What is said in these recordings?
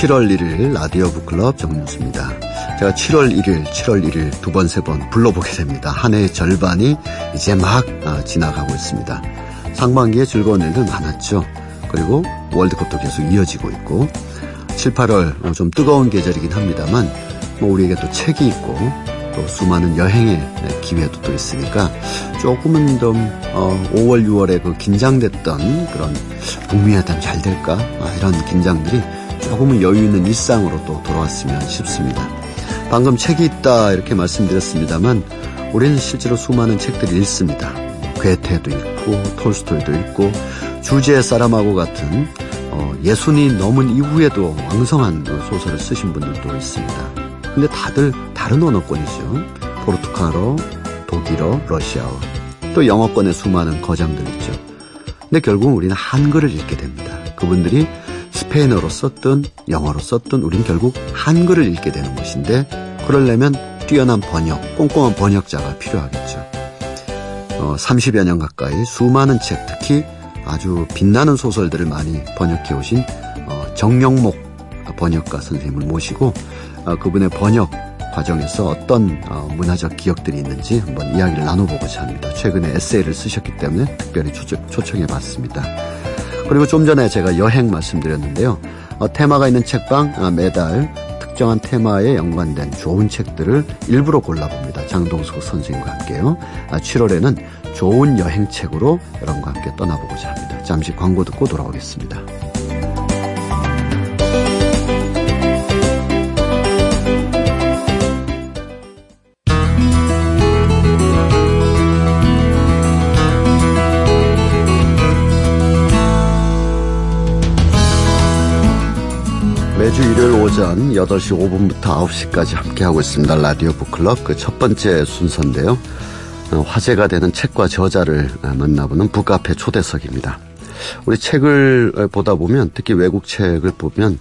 7월 1일 라디오 북클럽 정윤수입니다. 제가 7월 1일, 7월 1일 두 번, 세 번 불러보게 됩니다. 한 해의 절반이 이제 막 아, 지나가고 있습니다. 상반기에 즐거운 일들 많았죠. 그리고 월드컵도 계속 이어지고 있고 7, 8월 어, 좀 뜨거운 계절이긴 합니다만 뭐 우리에게 또 책이 있고 또 수많은 여행의 기회도 또 있으니까 조금은 좀 5월, 어, 6월에 그 긴장됐던 그런 북미 회담 잘 될까 아, 이런 긴장들이 조금은 여유 있는 일상으로 또 돌아왔으면 싶습니다. 방금 책이 있다 이렇게 말씀드렸습니다만 우리는 실제로 수많은 책들을 읽습니다. 괴테도 읽고 톨스토이도 읽고 주제의 사람하고 같은 어, 예순이 넘은 이후에도 왕성한 소설을 쓰신 분들도 있습니다. 근데 다들 다른 언어권이죠. 포르투갈어, 독일어, 러시아어, 또 영어권의 수많은 거장들 있죠. 근데 결국 우리는 한글을 읽게 됩니다. 그분들이 스페인어로 썼든 영어로 썼든 우린 결국 한글을 읽게 되는 것인데 그러려면 뛰어난 번역, 꼼꼼한 번역자가 필요하겠죠. 어, 30여 년 가까이 수많은 책, 특히 아주 빛나는 소설들을 많이 번역해 오신 어, 정영목 번역가 선생님을 모시고 어, 그분의 번역 과정에서 어떤 어, 문화적 기억들이 있는지 한번 이야기를 나눠보고자 합니다. 최근에 에세이를 쓰셨기 때문에 특별히 초청, 해 봤습니다. 그리고 좀 전에 제가 여행 말씀드렸는데요. 어, 테마가 있는 책방 아, 매달 특정한 테마에 연관된 좋은 책들을 일부러 골라봅니다. 장동석 선생님과 함께요. 7월에는 아, 좋은 여행책으로 여러분과 함께 떠나보고자 합니다. 잠시 광고 듣고 돌아오겠습니다. 매주 일요일 오전 8시 5분부터 9시까지 함께하고 있습니다. 라디오 북클럽 그 첫 번째 순서인데요. 어, 화제가 되는 책과 저자를 어, 만나보는 북카페 초대석입니다. 우리 책을 어, 보다 보면 특히 외국 책을 보면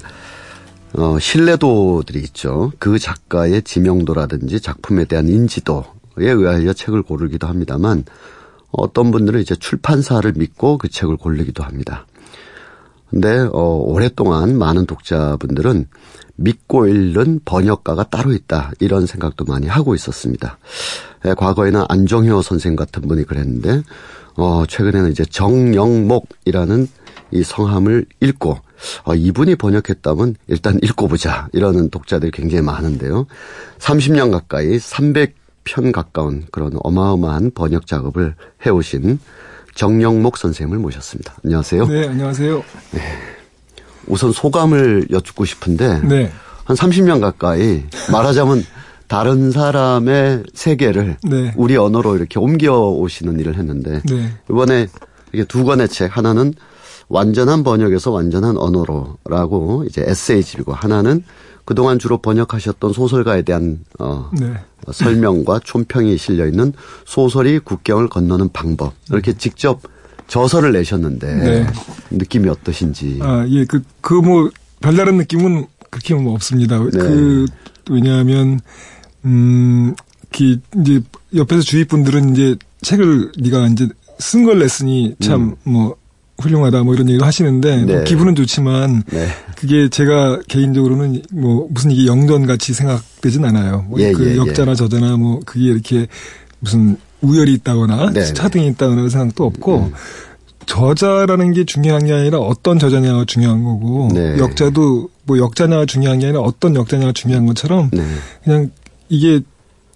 어, 신뢰도들이 있죠. 그 작가의 지명도라든지 작품에 대한 인지도에 의하여 책을 고르기도 합니다만 어떤 분들은 이제 출판사를 믿고 그 책을 고르기도 합니다. 근데 어, 오랫동안 많은 독자분들은 믿고 읽는 번역가가 따로 있다 이런 생각도 많이 하고 있었습니다. 예, 과거에는 안정효 선생 같은 분이 그랬는데 어, 최근에는 이제 정영목이라는 이 성함을 읽고 어, 이분이 번역했다면 일단 읽고 보자 이러는 독자들이 굉장히 많은데요. 30년 가까이 300편 가까운 그런 어마어마한 번역 작업을 해오신 정영목 선생님을 모셨습니다. 안녕하세요. 네, 안녕하세요. 네. 우선 소감을 여쭙고 싶은데 네. 한 30년 가까이 말하자면 다른 사람의 세계를 네. 우리 언어로 이렇게 옮겨 오시는 일을 했는데 네. 이번에 이게 두 권의 책 하나는 완전한 번역에서 완전한 언어로라고 이제 에세이집이고 하나는 그동안 주로 번역하셨던 소설가에 대한 어, 네. 설명과 촌평이 실려 있는 소설이 국경을 건너는 방법 이렇게 직접 저서를 내셨는데 네. 느낌이 어떠신지? 아, 예, 그 그 뭐 별다른 느낌은 그렇게 뭐 없습니다. 네. 그 왜냐하면 음, 그 이제 옆에서 주위 분들은 이제 책을 네가 이제 쓴 걸 냈으니 참뭐 음. 뭐 훌륭하다 뭐 이런 얘기도 하시는데 뭐 네. 뭐 기분은 좋지만 네. 그게 제가 개인적으로는 뭐 무슨 이게 영전 같이 생각되진 않아요. 뭐그 예, 예, 예, 역자나 저자나 뭐 그게 이렇게 무슨 우열이 있다거나 네, 네. 차등이 있다거나 생각도 없고 음. 저자라는 게 중요한 게 아니라 어떤 저자냐가 중요한 거고 네. 역자도 뭐 역자냐가 중요한 게 아니라 어떤 역자냐가 중요한 것처럼 네. 그냥 이게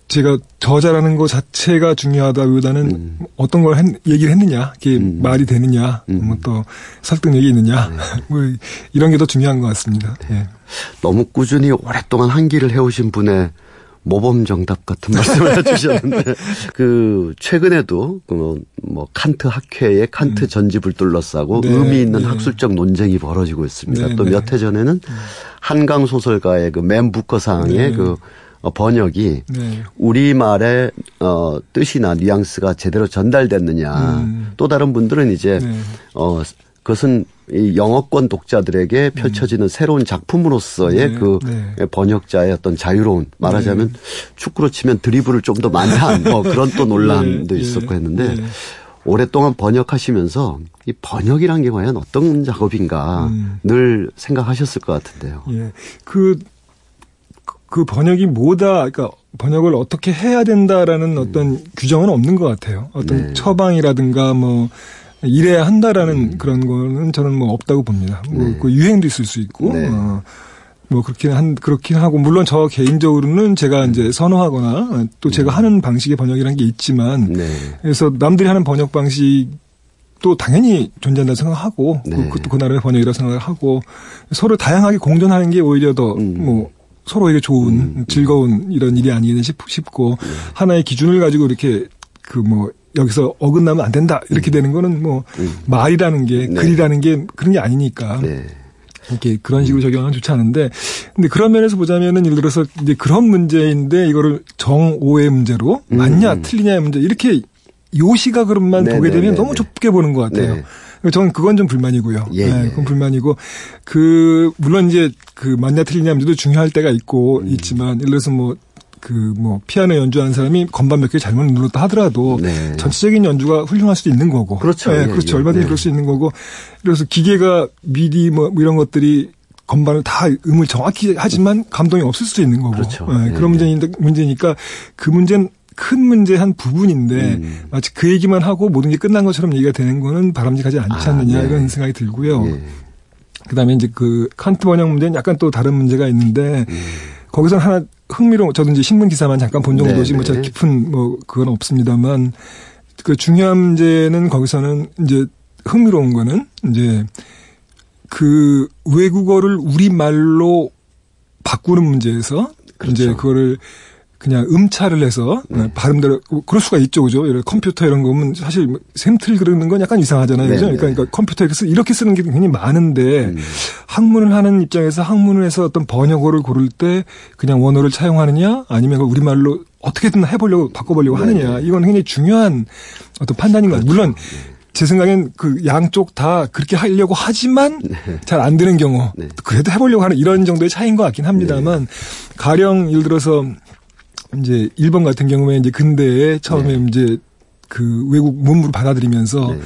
제가 저자라는 것 자체가 중요하다보다는 음. 어떤 걸 했, 얘기를 했느냐, 이게 음. 말이 되느냐, 음. 뭐또 설득력이 있느냐, 네. 뭐 이런 게 더 중요한 것 같습니다. 네. 너무 꾸준히 오랫동안 한 길을 해오신 분의 모범 정답 같은 말씀을 해주셨는데 그 최근에도 그뭐 칸트 학회에 칸트 음. 전집을 둘러싸고 네, 의미 있는 네. 학술적 논쟁이 벌어지고 있습니다. 네, 또 몇해 네. 전에는 음. 한강 소설가의 그 맨 부커상의 네. 그 어, 번역이 네. 우리말의 어, 뜻이나 뉘앙스가 제대로 전달됐느냐. 음. 또 다른 분들은 이제 네. 어 그것은 이 영어권 독자들에게 음. 펼쳐지는 음. 새로운 작품으로서의 네. 그 네. 번역자의 어떤 자유로운 말하자면 네. 축구로 치면 드리블을 좀 더 많이 한 뭐 그런 또 논란도 네. 있었고 했는데 오랫동안 번역하시면서 이 번역이란 게 과연 어떤 작업인가 음. 늘 생각하셨을 것 같은데요. 예. 그, 그 번역이 뭐다, 그러니까 번역을 어떻게 해야 된다라는 음. 어떤 규정은 없는 것 같아요. 어떤 네. 처방이라든가 뭐, 이래야 한다라는 음. 그런 거는 저는 뭐 없다고 봅니다. 뭐 네. 그 유행도 있을 수 있고, 네. 어, 뭐 그렇긴 한 그렇긴 하고 물론 저 개인적으로는 제가 이제 선호하거나 또 제가 음. 하는 방식의 번역이라는 게 있지만 네. 그래서 남들이 하는 번역 방식 또 당연히 존재한다 생각하고 네. 그것도 그 나라의 번역이라고 생각을 하고 서로 다양하게 공존하는 게 오히려 더뭐 음. 서로에게 좋은 음. 즐거운 이런 일이 아니겠나 싶고 네. 하나의 기준을 가지고 이렇게 그 뭐 여기서 어긋나면 안 된다 이렇게 음. 되는 거는 뭐 음. 말이라는 게 네. 글이라는 게 그런 게 아니니까 네. 이렇게 그런 식으로 적용하면 좋지 않은데 근데 그런 면에서 보자면은 예를 들어서 이제 그런 문제인데 이거를 정오의 문제로 음. 맞냐 음. 틀리냐의 문제 이렇게 요 시각으로만 네, 보게 네, 되면 네, 너무 네. 좁게 보는 것 같아요. 네. 저는 그건 좀 불만이고요. 예, 네, 예. 그건 불만이고 그 물론 이제 그 맞냐 틀리냐 문제도 중요할 때가 있고 음. 있지만 예를 들어서 뭐 그뭐 피아노 연주하는 사람이 건반 몇 개 잘못 눌렀다 하더라도 네. 전체적인 연주가 훌륭할 수도 있는 거고. 그렇죠. 네, 예, 그렇죠. 예, 얼마든지 네. 그럴 수 있는 거고. 그래서 기계가 미디 뭐 이런 것들이 건반을 다 음을 정확히 하지만 감동이 없을 수도 있는 거고. 그렇죠. 네, 그런 문제인데 문제니까 그 문제는 큰 문제 한 부분인데 음. 마치 그 얘기만 하고 모든 게 끝난 것처럼 얘기가 되는 거는 바람직하지 않지 않느냐 아, 네. 이런 생각이 들고요. 예. 그다음에 이제 그 칸트 번역 문제는 약간 또 다른 문제가 있는데 음. 거기서 하나 흥미로운 저도 이제 신문 기사만 잠깐 본 정도지 뭐 제가 깊은 뭐 그건 없습니다만 그 중요한 문제는 거기서는 이제 흥미로운 거는 이제 그 외국어를 우리 말로 바꾸는 문제에서 그렇죠. 이제 그거를 그냥 음차를 해서 네. 발음대로 그럴 수가 있죠, 그죠? 이런 컴퓨터 이런 거 보면 사실 뭐 샘틀 그러는 건 약간 이상하잖아요, 그죠? 그러니까, 그러니까 컴퓨터 이렇게, 쓰, 이렇게 쓰는 게 굉장히 많은데 음. 학문을 하는 입장에서 학문을 해서 어떤 번역어를 고를 때 그냥 원어를 차용하느냐 아니면 우리 말로 어떻게든 해보려고 바꿔보려고 네. 하느냐 이건 굉장히 중요한 어떤 판단인 것 같아요. 그렇죠. 물론 네. 제 생각엔 그 양쪽 다 그렇게 하려고 하지만 네. 잘안 되는 경우 네. 그래도 해보려고 하는 이런 정도의 차이인 것 같긴 합니다만 네. 가령 예를 들어서 이제 일본 같은 경우에 이제 근대에 처음에 네. 이제 그 외국 문물을 받아들이면서 네.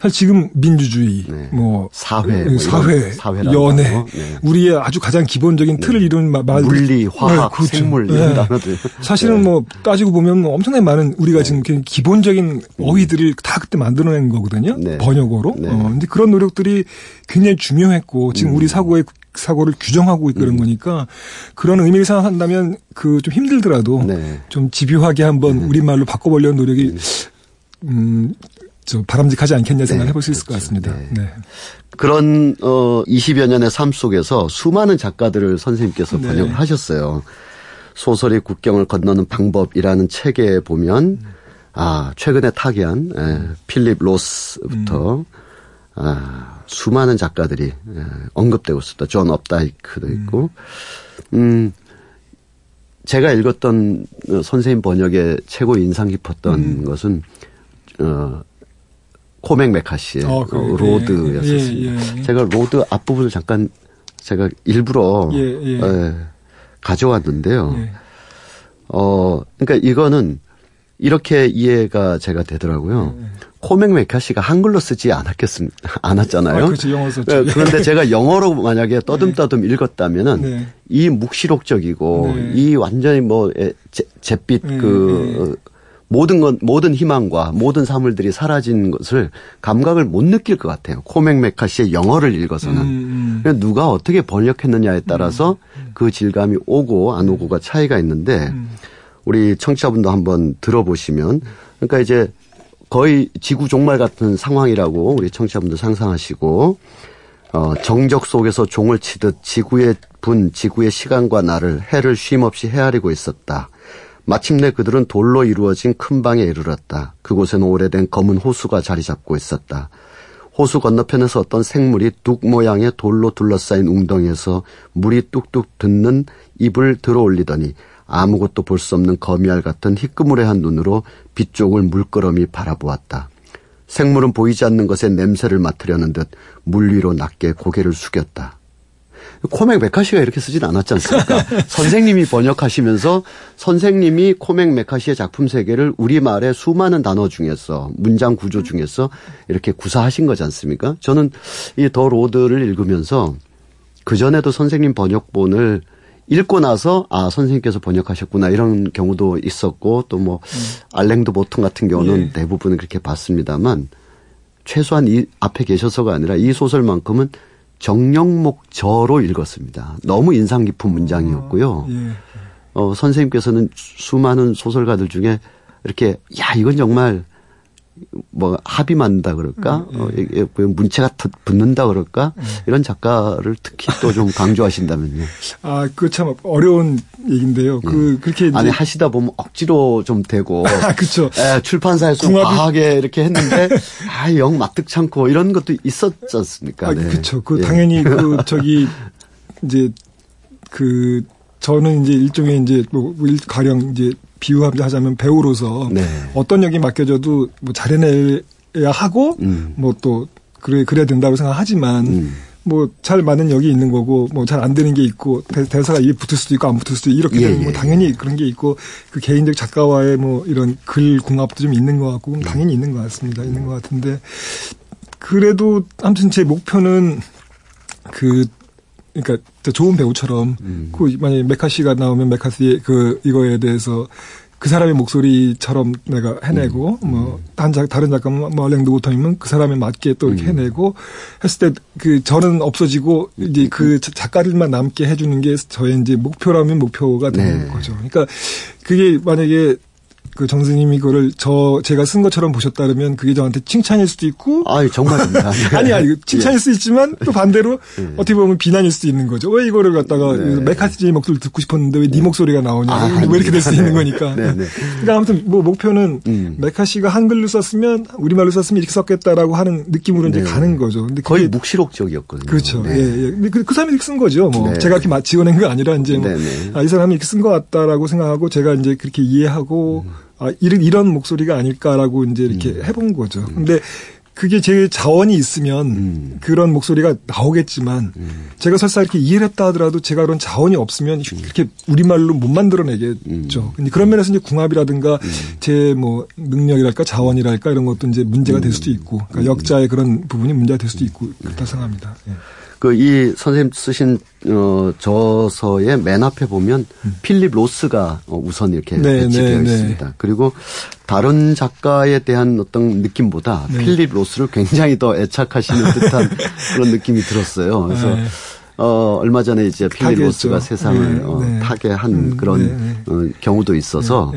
사실 지금 민주주의, 네. 뭐 사회, 뭐 사회, 연애, 네. 우리의 아주 가장 기본적인 틀을 네. 이루는 말, 물리, 화학, 네, 그렇죠. 생물 이런 네. 단어들. 사실은 뭐 따지고 보면 뭐 엄청나게 많은 우리가 지금 기본적인 음. 어휘들을 다 그때 만들어낸 거거든요. 번역어로. 어, 근데 그런 노력들이 굉장히 중요했고 지금 음. 우리 사고의 사고를 규정하고 그런 음. 거니까 그런 의미를 생각한다면 그 좀 힘들더라도 네. 좀 집요하게 한번 네. 우리말로 바꿔보려는 노력이 음, 음저 바람직하지 않겠냐 생각을 네. 해볼 수 있을 그렇죠. 것 같습니다. 네. 네. 그런 어 20여 년의 삶 속에서 수많은 작가들을 선생님께서 네. 번역을 하셨어요. 소설이 국경을 건너는 방법이라는 책에 보면 음. 아 최근에 타계한 에, 필립 로스부터 음. 아, 수많은 작가들이 예, 언급되고 있었다. 존 업다이크도 있고, 음, 음 제가 읽었던 선생님 번역에 최고 인상 깊었던 음. 것은 어 코맥 매카시의 어, 그, 로드였었습니다. 예, 예, 예. 제가 로드 앞부분을 잠깐 제가 일부러 예, 예. 에, 가져왔는데요. 어 그러니까 이거는 이렇게 이해가 제가 되더라고요. 네. 코맥 메카시가 한글로 쓰지 않았겠습니다. 않았잖아요. 아, 그렇죠. 영어 썼죠. 네, 그런데 제가 영어로 만약에 떠듬떠듬 네. 읽었다면은 네. 이 묵시록적이고 네. 이 완전히 뭐 잿빛 네, 그 모든 건 모든 희망과 모든 사물들이 사라진 것을 감각을 못 느낄 것 같아요. 코맥 메카시의 영어를 읽어서는 음, 음. 누가 어떻게 번역했느냐에 따라서 음, 음. 그 질감이 오고 안 오고가 차이가 있는데. 음. 우리 청취자분도 한번 들어보시면 그러니까 이제 거의 지구 종말 같은 상황이라고 우리 청취자분들 상상하시고 어, 정적 속에서 종을 치듯 지구의 분, 지구의 시간과 나를 해를 쉼없이 헤아리고 있었다. 마침내 그들은 돌로 이루어진 큰 방에 이르렀다. 그곳에는 오래된 검은 호수가 자리 잡고 있었다. 호수 건너편에서 어떤 생물이 뚝 모양의 돌로 둘러싸인 웅덩이에서 물이 뚝뚝 듣는 입을 들어 올리더니 아무것도 볼 수 없는 거미알 같은 희끄무레한 눈으로 빛 쪽을 물끄러미 바라보았다. 생물은 보이지 않는 것에 냄새를 맡으려는 듯 물 위로 낮게 고개를 숙였다. 코맹 메카시가 이렇게 쓰진 않았지 않습니까? 선생님이 번역하시면서 선생님이 코맹 메카시의 작품 세계를 우리말의 수많은 단어 중에서 문장 구조 중에서 이렇게 구사하신 거지 않습니까? 저는 이 더 로드를 읽으면서 그전에도 선생님 번역본을 읽고 나서 아 선생님께서 번역하셨구나 이런 경우도 있었고 또뭐 음. 알랭드 보통 같은 경우는 예. 대부분 그렇게 봤습니다만 최소한 이 앞에 계셔서가 아니라 이 소설만큼은 정령목 저로 읽었습니다. 너무 인상 깊은 문장이었고요. 아, 예. 어, 선생님께서는 수많은 소설가들 중에 이렇게 야 이건 정말 뭐 합이 맞는다 그럴까 음, 어, 예. 어, 문체가 붙는다 그럴까 음. 이런 작가를 특히 또 좀 강조하신다면요. 아 그 참 어려운 얘긴데요. 그 예. 그렇게 아니 하시다 보면 억지로 좀 되고 아 그렇죠. 예, 출판사에서 궁합이... 과하게 이렇게 했는데 아영 마뜩찮고 이런 것도 있었지 않습니까? 아, 네. 그렇죠. 그 예. 당연히 그 저기 이제 그 저는 이제 일종의 이제 뭐 가령 이제 비유하자면 배우로서 네. 어떤 역이 맡겨져도 뭐 잘해내야 하고 음. 뭐또 그래 그래야 된다고 생각하지만 음. 뭐잘 맞는 역이 있는 거고 뭐 잘 안 되는 게 있고 대, 사가 이게 붙을 수도 있고 안 붙을 수도 있고 이렇게 예, 되면 뭐 예. 당연히 그런 게 있고 그 개인적 작가와의 뭐 이런 글 궁합도 좀 있는 것 같고 당연히 있는 것 같습니다 있는 것 같은데 그래도 아무튼 제 목표는 그 그러니까 좋은 배우처럼 음. 그 만약에 메카시가 나오면 메카시의 그 이거에 대해서 그 사람의 목소리처럼 내가 해내고 음. 뭐 다른 작 다른 작가면 뭐 랭드 오텀이면 그 사람에 맞게 또 이렇게 음. 해내고 했을 때 그 저는 없어지고 이제 그 작가들만 남게 해주는 게 저의 이제 목표라면 목표가 되는 네. 거죠. 그러니까 그게 만약에 그 정스님이 그거를 저 제가 쓴 것처럼 보셨다면 그게 저한테 칭찬일 수도 있고 아 정말입니다. 아니 아니 칭찬일 예. 수 있지만 또 반대로 예. 어떻게 보면 비난일 수도 있는 거죠. 왜 이거를 갖다가 네. 메카시지 목소리 듣고 싶었는데 왜네 목소리가 나오냐. 아, 왜 이렇게 될 수 있는 거니까. 네, 네. 그러니까 아무튼 뭐 목표는 음. 메카시가 한글로 썼으면 우리말로 썼으면 이렇게 썼겠다라고 하는 느낌으로 네. 이제 가는 거죠. 근데 거의 묵시록적이었거든요. 그렇죠. 네. 예, 예. 근데 그, 그 사람이 이렇게 쓴 거죠. 뭐 네. 제가 이렇게 지어낸 게 아니라 이제 뭐 아, 이 사람이 이렇게 쓴 것 같다라고 생각하고 제가 이제 그렇게 이해하고 음. 아, 이런, 이런 목소리가 아닐까라고 이제 이렇게 음. 해본 거죠. 음. 근데 그게 제 자원이 있으면 음. 그런 목소리가 나오겠지만 음. 제가 설사 이렇게 이해를 했다 하더라도 제가 그런 자원이 없으면 음. 이렇게 우리말로 못 만들어내겠죠. 근데 그런 면에서 이제 궁합이라든가 제 뭐 능력이랄까 자원이랄까 이런 것도 이제 문제가 될 수도 있고 그러니까 역자의 그런 부분이 문제가 될 수도 있고 그렇다 생각합니다. 예. 그 이 선생님 쓰신 어 저서의 맨 앞에 보면 음. 필립 로스가 어, 우선 이렇게 네, 배치되어 네, 네. 있습니다. 네. 그리고 다른 작가에 대한 어떤 느낌보다 네. 필립 로스를 굉장히 더 애착하시는 듯한 그런 느낌이 들었어요. 그래서 네. 어, 얼마 전에 이제 필립 로스가 세상을 어, 타계한 음, 그런 어, 경우도 있어서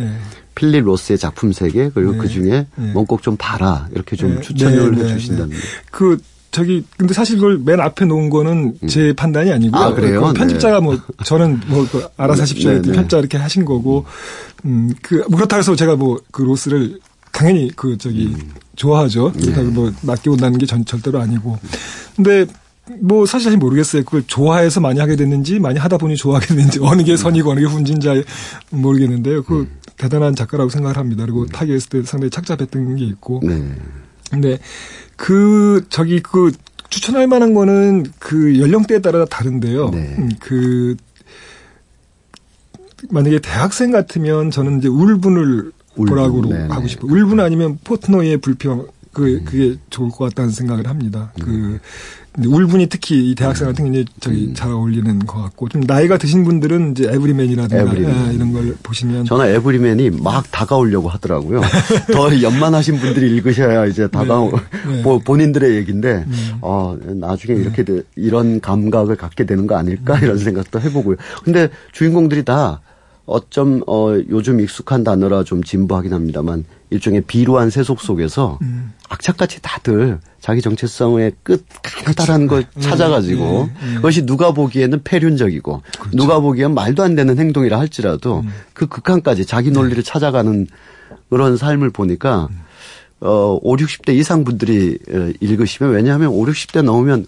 필립 로스의 작품 세계 그리고 그 중에 뭔 꼭 좀 봐라 이렇게 좀 추천을 해주신다면. 그 저기 근데 사실 그걸 맨 앞에 놓은 거는 음. 제 판단이 아니고요. 아, 그래요? 편집자가 네. 뭐 저는 뭐그 알아서 하십시오. 네, 네. 편집자 이렇게 하신 거고 음그 뭐 그렇다 해서 제가 뭐 그 로스를 당연히 그 저기 음. 좋아하죠. 그렇다고 네. 뭐 맡겨온다는 게 전, 절대로 아니고. 근데 뭐 사실 잘 모르겠어요. 그걸 좋아해서 많이 하게 됐는지 많이 하다 보니 좋아하게 됐는지 어느 게 선이고 어느 게 훈진 지 모르겠는데요. 그 음. 대단한 작가라고 생각을 합니다. 그리고 음. 타계했을 때 상당히 착잡했던 게 있고. 네. 근데 그 저기 그 추천할 만한 거는 그 연령대에 따라 다른데요. 네. 음, 그 만약에 대학생 같으면 저는 이제 울분을 보라고 네, 하고 싶어요. 울분 아니면 포트노의 불평 그 그게 좋을 것 같다는 생각을 합니다. 그 음. 울분이 특히 이 대학생한테 굉장히 저기 음. 잘 어울리는 것 같고 좀 나이가 드신 분들은 이제 에브리맨이라든가 에브리맨. 예, 이런 걸 보시면 저는 에브리맨이 막 다가오려고 하더라고요. 더 연만하신 분들이 읽으셔야 이제 다가오 네. 네. 본인들의 얘기인데 음. 어 나중에 네. 이렇게 이런 감각을 갖게 되는 거 아닐까 음. 이런 생각도 해보고요. 근데 주인공들이 다 어쩜 어 요즘 익숙한 단어라 좀 진부하긴 합니다만 일종의 비루한 세속 속에서 음. 악착같이 다들 자기 정체성의 끝 가느다란 걸 음. 찾아가지고 음. 그것이 누가 보기에는 폐륜적이고 그렇죠. 누가 보기엔 말도 안 되는 행동이라 할지라도 음. 그 극한까지 자기 논리를 네. 찾아가는 그런 삶을 보니까 음. 어 5, 60대 이상 분들이 읽으시면 왜냐하면 5, 60대 넘으면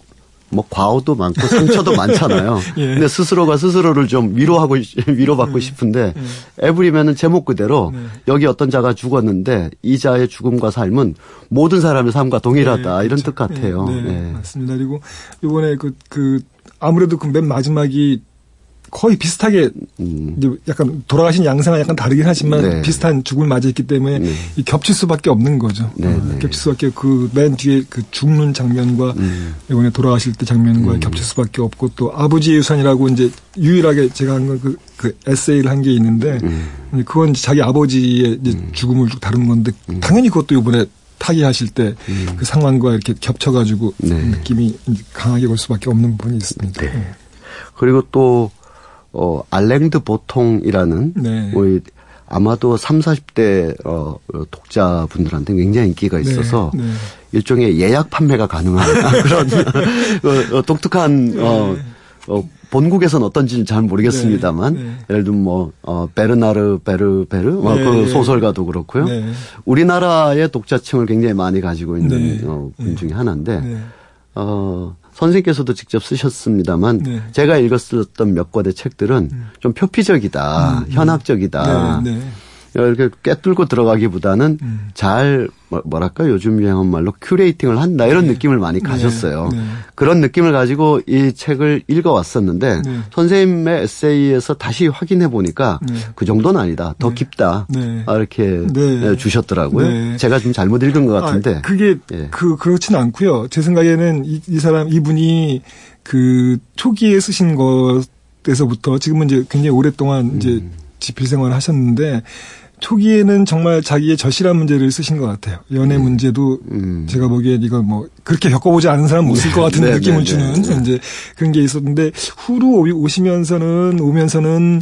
뭐 과오도 많고 상처도 많잖아요. 예. 근데 스스로가 스스로를 좀 위로하고 위로받고 음. 싶은데 예. 에브리면은 제목 그대로 네. 여기 어떤 자가 죽었는데 이 자의 죽음과 삶은 모든 사람의 삶과 동일하다 네, 이런 그렇죠. 뜻 같아요. 네, 네. 맞습니다. 그리고 이번에 그, 그 아무래도 그 맨 마지막이 거의 비슷하게 음. 이제 약간 돌아가신 양상은 약간 다르긴 하지만 네. 비슷한 죽음을 맞이했기 때문에 네. 이 겹칠 수밖에 없는 거죠. 네, 어, 겹칠 수밖에 그 맨 뒤에 그 죽는 장면과 음. 이번에 돌아가실 때 장면과 음. 겹칠 수밖에 없고 또 아버지의 유산이라고 이제 유일하게 제가 한건그그 에세이를 한 게 있는데 음. 그건 자기 아버지의 음. 죽음을 다룬 건데 음. 당연히 그것도 이번에 타기하실 때그 상황과 이렇게 겹쳐가지고 네. 느낌이 강하게 올 수밖에 없는 부분이 있습니다. 네. 그리고 또 어, 알랭드 보통이라는 네. 우리 아마도 3, 40대 어, 독자분들한테 굉장히 인기가 네, 있어서 네, 네. 일종의 예약 판매가 가능한 그런 어, 어, 독특한 어, 네. 어, 본국에서는 어떤지는 잘 모르겠습니다만 네, 예를 들면 뭐 어, 베르나르 베르 베르? 어, 그 소설가도 그렇고요. 우리나라의 독자층을 굉장히 많이 가지고 있는 어, 분 중에 하나인데 어 선생님께서도 직접 쓰셨습니다만 네. 제가 읽었었던 몇 권의 책들은 음. 좀 표피적이다, 음, 음. 현학적이다. 네, 네. 이렇게 꿰뚫고 들어가기보다는 음. 잘 뭐, 뭐랄까 요즘 유행한 말로 큐레이팅을 한다 이런 네. 느낌을 많이 네. 가졌어요. 네. 그런 느낌을 가지고 이 책을 읽어왔었는데 네. 선생님의 에세이에서 다시 확인해 보니까 네. 그 정도는 아니다. 더 네. 깊다. 아, 이렇게 주셨더라고요. 제가 좀 잘못 읽은 것 같은데. 아, 그게 예. 그 그렇지는 않고요. 제 생각에는 이, 이 사람 이분이 그 초기에 쓰신 것에서부터 지금은 이제 굉장히 오랫동안 이제 음. 집필 생활을 하셨는데 초기에는 정말 자기의 절실한 문제를 쓰신 것 같아요. 연애 음. 문제도 음. 제가 보기엔 이건 뭐 그렇게 겪어보지 않은 사람 못 쓸 것 같은 네, 느낌을 네, 주는 네, 이제 그런 게 있었는데 후로 오시면서는 오면서는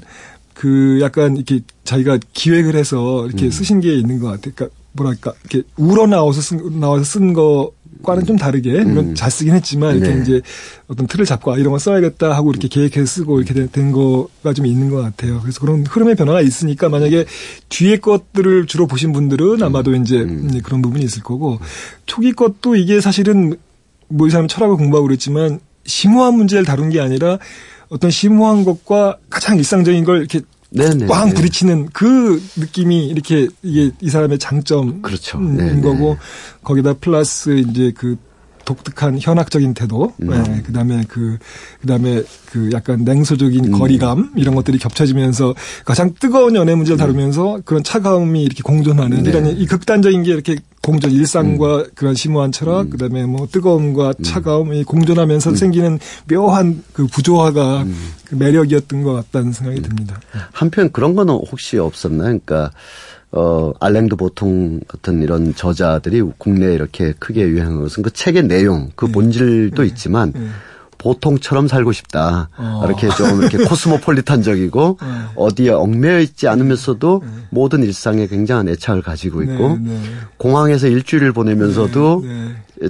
그 약간 이렇게 자기가 기획을 해서 이렇게 음. 쓰신 게 있는 것 같아요. 그러니까 뭐랄까 이렇게 우러나와서 쓴 나와서 쓴 거 과는 좀 다르게 물론 음. 잘 쓰긴 했지만 이렇게 네. 이제 어떤 틀을 잡고 아, 이런 거 써야겠다 하고 이렇게 계획해서 쓰고 이렇게 된, 된 거가 좀 있는 것 같아요. 그래서 그런 흐름의 변화가 있으니까 만약에 뒤에 것들을 주로 보신 분들은 아마도 음. 이제 음. 그런 부분이 있을 거고 초기 것도 이게 사실은 뭐 이 사람 철학을 공부하고 그랬지만 심오한 문제를 다룬 게 아니라 어떤 심오한 것과 가장 일상적인 걸 이렇게 네네. 꽝 부딪히는 그 느낌이 이렇게 이게 이 사람의 장점인 그렇죠. 거고 거기다 플러스 이제 그 독특한 현학적인 태도, 음. 네, 그다음에 그 그다음에 그 약간 냉소적인 음. 거리감 이런 것들이 겹쳐지면서 가장 뜨거운 연애 문제를 음. 다루면서 그런 차가움이 이렇게 공존하는 네. 이런 이 극단적인 게 이렇게 공존 일상과 음. 그런 심오한 철학 음. 그다음에 뭐 뜨거움과 음. 차가움이 공존하면서 생기는 묘한 그 부조화가 그 매력이었던 것 같다는 생각이 듭니다. 한편 그런 거는 혹시 없었나요? 그러니까 어, 알랭드 보통 같은 이런 저자들이 국내에 이렇게 크게 유행한 것은 그 책의 내용, 그 네. 본질도 네. 있지만 네. 보통처럼 살고 싶다. 어. 이렇게 좀 이렇게 코스모폴리탄적이고 네. 어디에 얽매여 있지 않으면서도 네. 모든 일상에 굉장한 애착을 가지고 있고 네, 공항에서 일주일을 보내면서도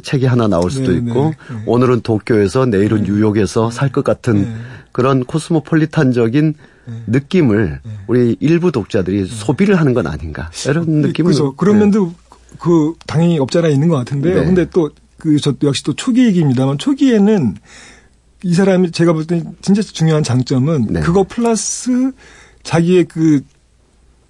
책이 하나 나올 수도 있고 오늘은 도쿄에서 내일은 뉴욕에서 살 것 같은 그런 코스모폴리탄적인 네. 느낌을 네. 우리 일부 독자들이 네. 소비를 하는 건 아닌가 이런 느낌을 그렇죠. 그런 면도 그 당연히 없잖아 있는 것 같은데요. 근데 또 그 저 역시 또 초기 얘기입니다만 초기에는 이 사람이 제가 볼 때 진짜 중요한 장점은 네. 그거 플러스 자기의 그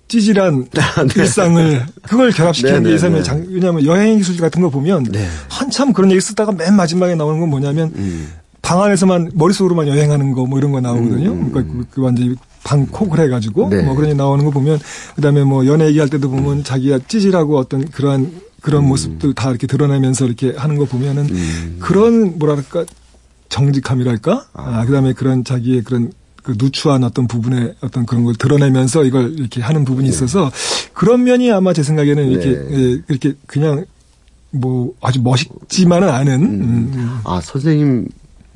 찌질한 아, 네. 일상을 그걸 결합시키는 네, 게 이 사람의 장 왜냐하면 여행 기술 같은 거 보면 네. 한참 그런 얘기 쓰다가 맨 마지막에 나오는 건 뭐냐면 음. 방 안에서만 머릿속으로만 여행하는 거 뭐 이런 거 나오거든요. 음, 음, 그러니까 그, 그 완전히 방콕을 해가지고 네. 뭐 그런 게 나오는 거 보면 그다음에 뭐 연애 얘기할 때도 보면 자기가 찌질하고 어떤 그러한 그런 음. 모습들 다 이렇게 드러내면서 이렇게 하는 거 보면은 음. 그런 뭐랄까 정직함이랄까 아. 아 그다음에 그런 자기의 그런 그 누추한 어떤 부분의 어떤 그런 걸 드러내면서 이걸 이렇게 하는 부분이 네. 있어서 그런 면이 아마 제 생각에는 이렇게 네. 예, 이렇게 그냥 뭐 아주 멋있지만은 않은 음. 음. 아 선생님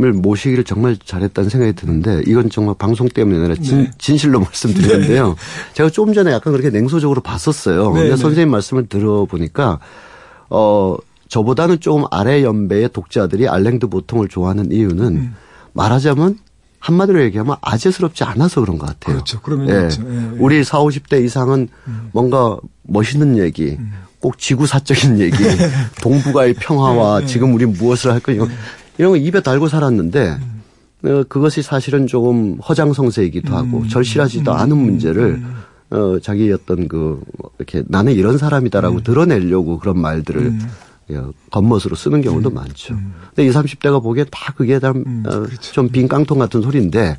을 모시기를 정말 잘했다는 생각이 드는데 이건 정말 방송 때문에 아니라 진, 네. 진실로 말씀드리는데요. 네. 제가 조금 전에 약간 그렇게 냉소적으로 봤었어요. 네, 근데 네. 선생님 말씀을 들어보니까 어 저보다는 조금 아래 연배의 독자들이 알랭드 보통을 좋아하는 이유는 음. 말하자면 한마디로 얘기하면 아재스럽지 않아서 그런 것 같아요. 그렇죠. 그러면 예. 그렇죠. 예, 예. 우리 4, 50대 이상은 음. 뭔가 멋있는 얘기, 음. 꼭 지구사적인 얘기, 동북아의 평화와 예, 예. 지금 우리 무엇을 할 거냐 이런 거 입에 달고 살았는데 어, 그것이 사실은 조금 허장성세이기도 하고 음. 절실하지도 음. 않은 문제를 어, 자기 어떤 그, 뭐 이렇게 나는 이런 사람이다라고 드러내려고 그런 말들을 음. 예, 겉멋으로 쓰는 경우도 많죠. 근데 20, 30대가 보기에 다 그게 좀, 음, 어, 그렇죠. 좀빈 깡통 같은 소리인데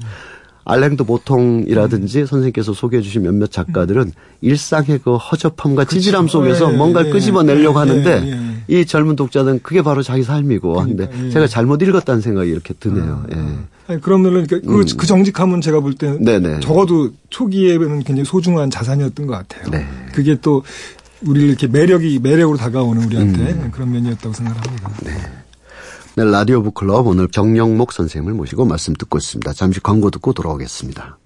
알랭드 보통이라든지 선생님께서 소개해 주신 몇몇 작가들은 일상의 그 허접함과 찌질함 속에서 예, 뭔가를 예, 끄집어내려고 예, 하는데 예, 이 젊은 독자는 그게 바로 자기 삶이고 그러니까, 예. 제가 잘못 읽었다는 생각이 이렇게 드네요. 예. 아니, 그러면은 그, 그, 그 정직함은 제가 볼 때는 음. 네네. 적어도 초기에는 굉장히 소중한 자산이었던 것 같아요. 네. 그게 또 우리를 이렇게 매력이 매력으로 다가오는 우리한테 음. 그런 면이었다고 생각합니다. 네, 라디오 북클럽 오늘 정영목 선생님을 모시고 말씀 듣고 있습니다. 잠시 광고 듣고 돌아오겠습니다.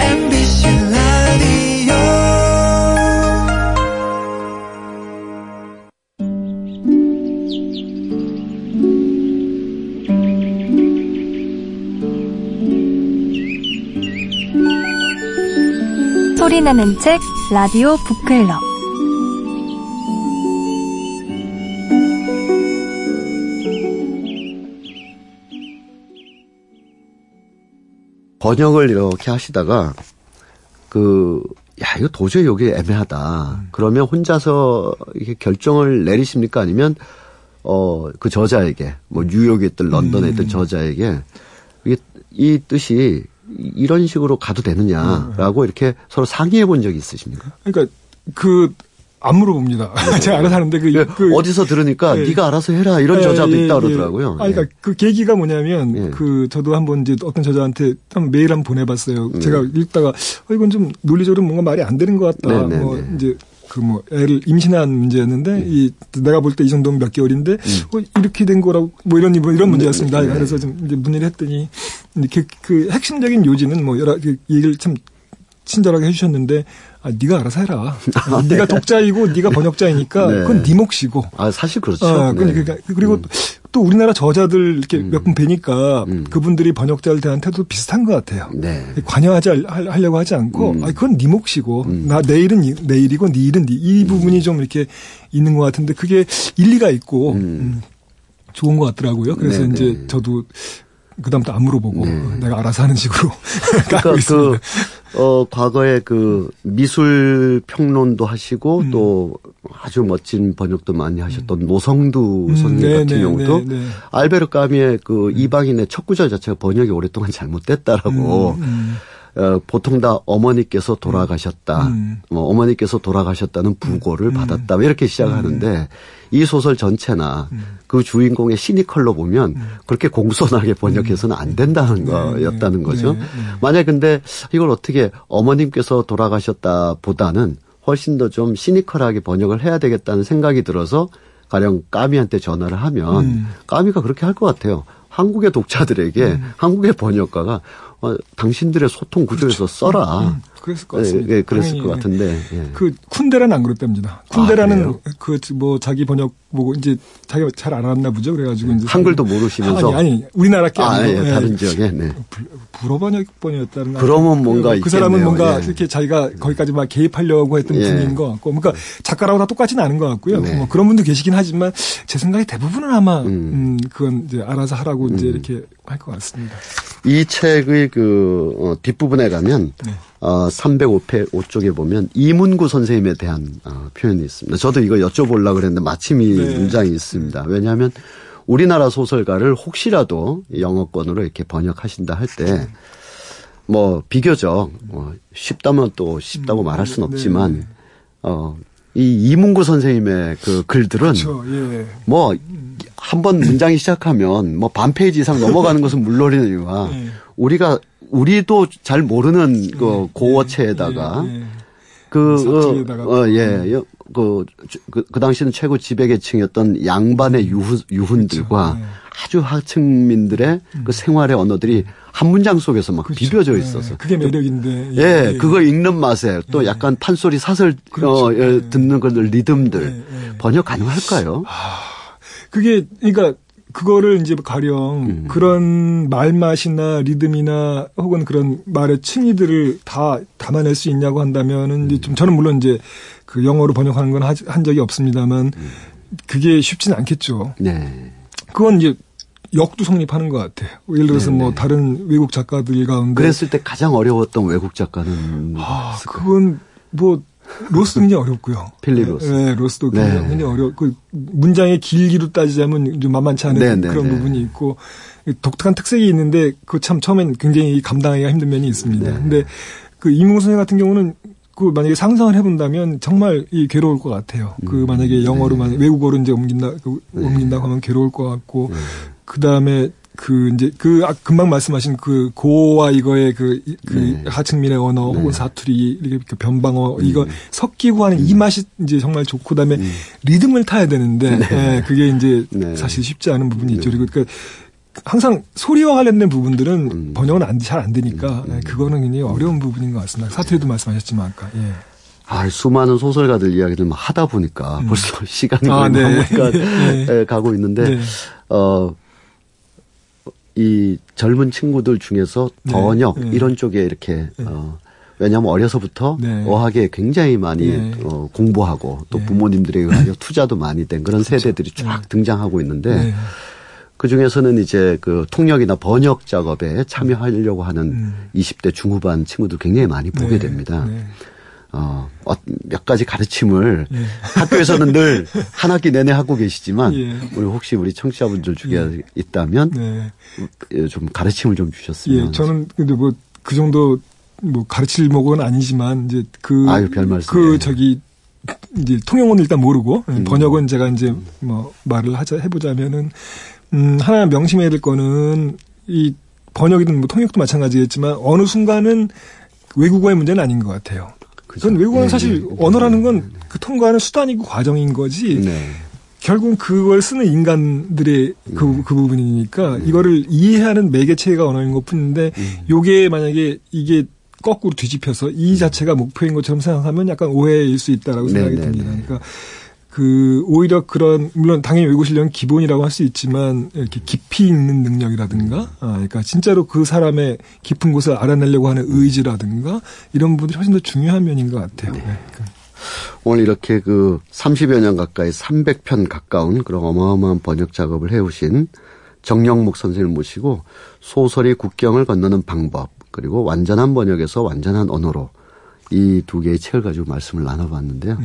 MBC 소리나는 책 라디오 북클럽 번역을 이렇게 하시다가 그, 야, 이거 도저히 여기 애매하다. 그러면 혼자서 이렇게 결정을 내리십니까? 아니면, 어, 그 저자에게, 뭐, 뉴욕에 있든 런던에 있든 저자에게, 이게, 이 뜻이 이런 식으로 가도 되느냐라고 이렇게 서로 상의해 본 적이 있으십니까? 그러니까 그 안 물어봅니다. 제가 알아서 하는데 그, 예, 그 어디서 들으니까 예. 네가 알아서 해라 이런 예, 저자도 예, 있다 예. 그러더라고요. 아, 그러니까 그 계기가 뭐냐면 예. 그 저도 한번 이제 어떤 저자한테 한번 메일 한번 보내봤어요. 음. 제가 읽다가 어, 이건 좀 논리적으로 뭔가 말이 안 되는 것 같다. 네, 네, 뭐 네. 이제 그뭐 애를 임신한 문제였는데 이 내가 볼 때 이 정도면 몇 개월인데 어, 이렇게 된 거라고 뭐 이런 뭐 이런 문제였습니다. 음. 네. 그래서 좀 이제 문의를 했더니 이렇게 그 핵심적인 요지는 뭐 여러 그 얘기를 참 친절하게 해주셨는데 아 네가 알아서 해라. 아, 네가 독자이고 네가 번역자이니까 네. 그건 네 몫이고. 아, 사실 그렇죠. 아, 네. 그러니까 그리고 또 우리나라 저자들 이렇게 몇분 뵈니까 음. 그분들이 번역자를 대한 태도도 비슷한 것 같아요. 네. 관여하지 하려고 하지 않고 음. 아 그건 네 몫이고 나 내일은 이- 내 일이고 네 일은 네, 이 부분이 좀 이렇게 있는 것 같은데 그게 일리가 있고 음, 좋은 것 같더라고요. 그래서 네네. 이제 저도 그다음부터 안 물어보고 네. 내가 알아서 하는 식으로 그러니까. 그, 어, 과거에 그 미술 평론도 하시고 음. 또 아주 멋진 번역도 많이 하셨던 노성두 음, 선생님 네, 같은 네, 경우도 네, 네. 알베르 까미의 그 이방인의 첫 구절 자체가 번역이 오랫동안 잘못됐다라고 음, 어, 보통 다 어머니께서 돌아가셨다. 음. 뭐 어머니께서 돌아가셨다는 부고를 받았다. 뭐 이렇게 시작하는데 이 소설 전체나 음. 그 주인공의 시니컬로 보면 그렇게 공손하게 번역해서는 안 된다는 거였다는 거죠. 네, 네. 만약 근데 이걸 어떻게 어머님께서 돌아가셨다 보다는 훨씬 더 좀 시니컬하게 번역을 해야 되겠다는 생각이 들어서 가령 까미한테 전화를 하면 음. 까미가 그렇게 할 것 같아요. 한국의 독자들에게 한국의 번역가가 어, 당신들의 소통 구조에서 써라. 음, 그랬을 것 같습니다. 예, 예, 그랬을 당연히, 것 같은데. 예. 그 쿤데라는 안 그랬답니다. 아, 쿤데라는 그래요? 그뭐 자기 번역 보고 이제 자기가 잘 알았나 보죠. 그래가지고 이제 한글도 모르시면서 아니 아니 우리나라 게 아, 아니고 예, 예. 다른 지역에. 네. 불- 불어 번역본이었다는 그러면 뭔가 그 사람은 있겠네요. 뭔가 예. 이렇게 자기가 거기까지 막 개입하려고 했던 예. 분인 것 같고 그러니까 작가라고 다 똑같지는 않은 것 같고요. 네. 뭐 그런 분도 계시긴 하지만 제 생각에 대부분은 아마 음. 음, 그건 이제 알아서 하라고 이제 이렇게 할 것 같습니다. 이 책의 그 어, 뒷부분에 가면 네. 어, 305회 5쪽에 보면 이문구 선생님에 대한 어, 표현이 있습니다. 저도 이거 여쭤보려고 그랬는데 마침 이 네. 문장이 있습니다. 왜냐하면 우리나라 소설가를 혹시라도 영어권으로 이렇게 번역하신다 할 때 뭐 비교적 어, 쉽다면 또 쉽다고 말할 수는 네, 없지만 네. 어, 이 이문구 선생님의 그 글들은 그렇죠. 예. 뭐 한번 문장이 시작하면 뭐 반 페이지 이상 넘어가는 것은 물론이니와 예. 우리가 우리도 잘 모르는 그 고어체에다가 예, 예. 그, 어, 어, 예, 여- 그, 그, 그 당시는 최고 지배계층이었던 양반의 유후, 유훈들과 그렇죠. 예. 아주 하층민들의 그 생활의 언어들이 한 문장 속에서 막 비벼져 예, 있어서. 그게 매력인데. 예, 그거 읽는 맛에 또 약간 판소리 사설 그렇죠. 어, 예, 예. 듣는 그 리듬들 예, 예. 번역 가능할까요? 그게 그러니까 그거를 이제 가령 음. 그런 말맛이나 리듬이나 혹은 그런 말의 층위들을 다 담아낼 수 있냐고 한다면은 음. 이제 좀 저는 물론 이제 그 영어로 번역하는 건 하- 한 적이 없습니다만 음. 그게 쉽진 않겠죠. 네. 그건 이제 역도 성립하는 것 같아요. 예를 들어서 네네. 뭐 다른 외국 작가들 가운데 그랬을 때 가장 어려웠던 외국 작가는 아, 그건 뭐 로스도 굉장히 어렵고요. 필립 로스. 네, 로스도 네. 굉장히, 굉장히 어려. 그 문장의 길기로 따지자면 좀 만만치 않은 네, 네, 그런 네. 부분이 있고 독특한 특색이 있는데 그 참 처음엔 굉장히 감당하기가 힘든 면이 있습니다. 네. 근데 그 이문구 선생 같은 경우는 그 만약에 상상을 해본다면 정말 이 괴로울 것 같아요. 그 음, 만약에 영어로 네. 만 외국어로 이제 옮긴다 그 옮긴다고 하면 괴로울 것 같고 그 다음에 그 이제 그 아, 금방 말씀하신 그 고와 이거의 그, 이- 그 네. 하층민의 언어 혹은 사투리 이렇게 그 변방어 음. 이거 섞이고 하는 이 맛이 이제 정말 좋고 그다음에 리듬을 타야 되는데 예, 그게 이제 네. 사실 쉽지 않은 부분이 있죠. 그리고 그러니까 항상 소리와 관련된 부분들은 음. 번역은 잘안 되니까 예, 그거는 굉장히 어려운 부분인 것 같습니다. 사투리도 말씀하셨지만 아까 예. 아, 수많은 소설가들 이야기를 막 하다 보니까 벌써 시간이 아, 네. 네. 에, 가고 있는데 네. 어. 이 젊은 친구들 중에서 네. 번역 네. 이런 쪽에 이렇게 어 왜냐하면 어려서부터 네. 어학에 굉장히 많이 네. 어, 공부하고 또 네. 부모님들에 의하여 투자도 많이 된 그런 세대들이 쫙 등장하고 있는데 네. 그 중에서는 이제 그 통역이나 번역 작업에 참여하려고 하는 음. 20대 중후반 친구들 굉장히 많이 보게 네. 됩니다. 네. 어, 어, 몇 가지 가르침을 예. 학교에서는 늘 한 학기 내내 하고 계시지만 예. 우리 혹시 우리 청취자분들 중에 있다면 네. 예, 좀 가르침을 좀 주셨으면. 예, 저는 근데 뭐 그 정도 뭐 가르칠 목은 아니지만 이제 그 말씀. 그 예. 저기 이제 통용은 일단 모르고 예, 음. 번역은 제가 이제 뭐 말을 하자 해보자면은 음 하나 명심해야 될 거는 이 번역이든 뭐 통역도 마찬가지겠지만 어느 순간은 외국어의 문제는 아닌 것 같아요. 그건 외국어는 예, 사실 예. 언어라는 건 그 통과하는 수단이고 과정인 거지 네. 결국은 그걸 쓰는 인간들의 그, 음. 그 부분이니까 이거를 이해하는 매개체가 언어인 것 뿐인데 음. 요게 만약에 이게 거꾸로 뒤집혀서 이 자체가 목표인 것처럼 생각하면 약간 오해일 수 있다라고 생각이 네, 네, 듭니다. 네. 그러니까 그 오히려 그런 물론 당연히 외국 실력은 기본이라고 할 수 있지만 이렇게 깊이 있는 능력이라든가 아, 그러니까 진짜로 그 사람의 깊은 곳을 알아내려고 하는 의지라든가 이런 부분들이 훨씬 더 중요한 면인 것 같아요. 네. 그- 오늘 이렇게 그 30여 년 가까이 300편 가까운 그런 어마어마한 번역 작업을 해오신 정영목 선생님을 모시고 소설이 국경을 건너는 방법 그리고 완전한 번역에서 완전한 언어로 이 두 개의 책을 가지고 말씀을 나눠봤는데요.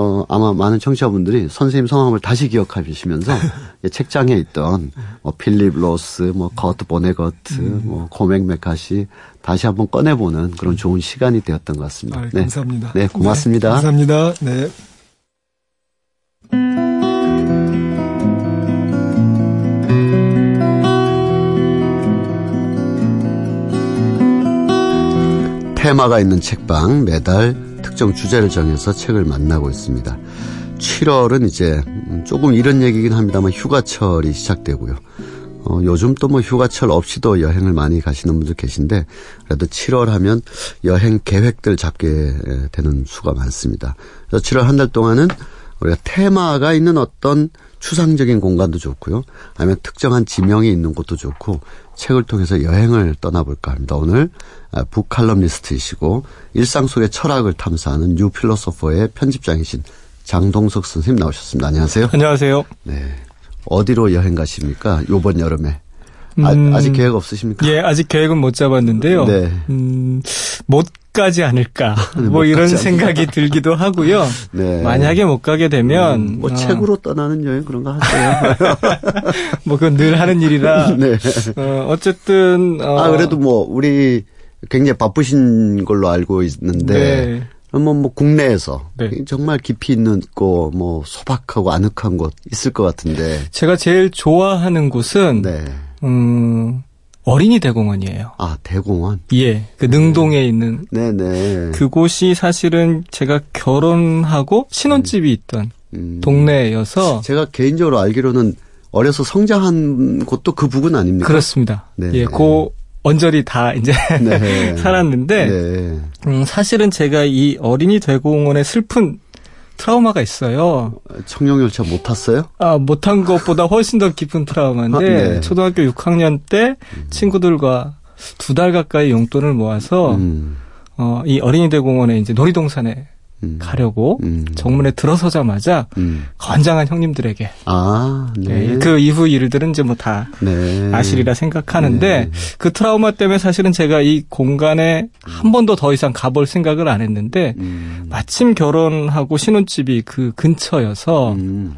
어, 아마 많은 청취자분들이 선생님 성함을 다시 기억하시면서 이 책장에 있던 뭐 필립 로스, 뭐 거트 보네거트, 뭐 고맥 메카시 다시 한번 꺼내보는 그런 좋은 시간이 되었던 것 같습니다. 아, 감사합니다. 네, 고맙습니다. 네, 감사합니다. 네. 테마가 있는 책방 매달 특정 주제를 정해서 책을 만나고 있습니다. 7월은 이제 음, 조금 이런 얘기긴 합니다만 휴가철이 시작되고요. 어, 요즘 또 뭐 휴가철 없이도 여행을 많이 가시는 분들 계신데 그래도 7월 하면 여행 계획들 잡게 되는 수가 많습니다. 그래서 7월 한 달 동안은 우리가 테마가 있는 어떤 추상적인 공간도 좋고요. 아니면 특정한 지명이 있는 곳도 좋고 책을 통해서 여행을 떠나볼까 합니다. 오늘 아, 북칼럼니스트이시고 일상 속의 철학을 탐사하는 뉴 필로소퍼의 편집장이신 장동석 선생님 나오셨습니다. 안녕하세요. 안녕하세요. 네. 어디로 여행 가십니까? 요번 여름에. 아, 음, 아직 계획 없으십니까? 예, 아직 계획은 못 잡았는데요. 네. 음, 못 가지 않을까. 못뭐 이런 생각이 들기도 하고요. 네. 만약에 못 가게 되면 뭐 어, 책으로 떠나는 여행 그런 거 하세요? 뭐 그건 늘 하는 일이라 네. 어, 어쨌든 어, 아, 그래도 뭐, 우리 굉장히 바쁘신 걸로 알고 있는데, 네. 그러면 뭐 국내에서 네. 정말 깊이 있는 곳, 뭐 소박하고 아늑한 곳 있을 것 같은데, 제가 제일 좋아하는 곳은 네. 음, 어린이 대공원이에요. 아, 대공원? 예, 그 능동에 있는 네네. 그곳이 사실은 제가 결혼하고 신혼집이 있던 음, 동네여서 제가 개인적으로 알기로는 어려서 성장한 곳도 그 부근 아닙니까? 그렇습니다. 네. 예, 그 언저리 다 이제 네. 살았는데 네. 음, 사실은 제가 이 어린이 대공원에 슬픈 트라우마가 있어요. 청룡열차 못 탔어요? 아, 못한 것보다 훨씬 더 깊은 트라우마인데 아, 네. 초등학교 6학년 때 친구들과 두 달 가까이 용돈을 모아서 음. 어, 이 어린이 대공원에 이제 놀이동산에 음. 가려고 음. 정문에 들어서자마자 음. 건장한 형님들에게 아, 네. 네, 그 이후 일들은 이제 뭐다 네. 아시리라 생각하는데 네. 그 트라우마 때문에 사실은 제가 이 공간에 한 번도 더 이상 가볼 생각을 안 했는데 음. 마침 결혼하고 신혼집이 그 근처여서 음.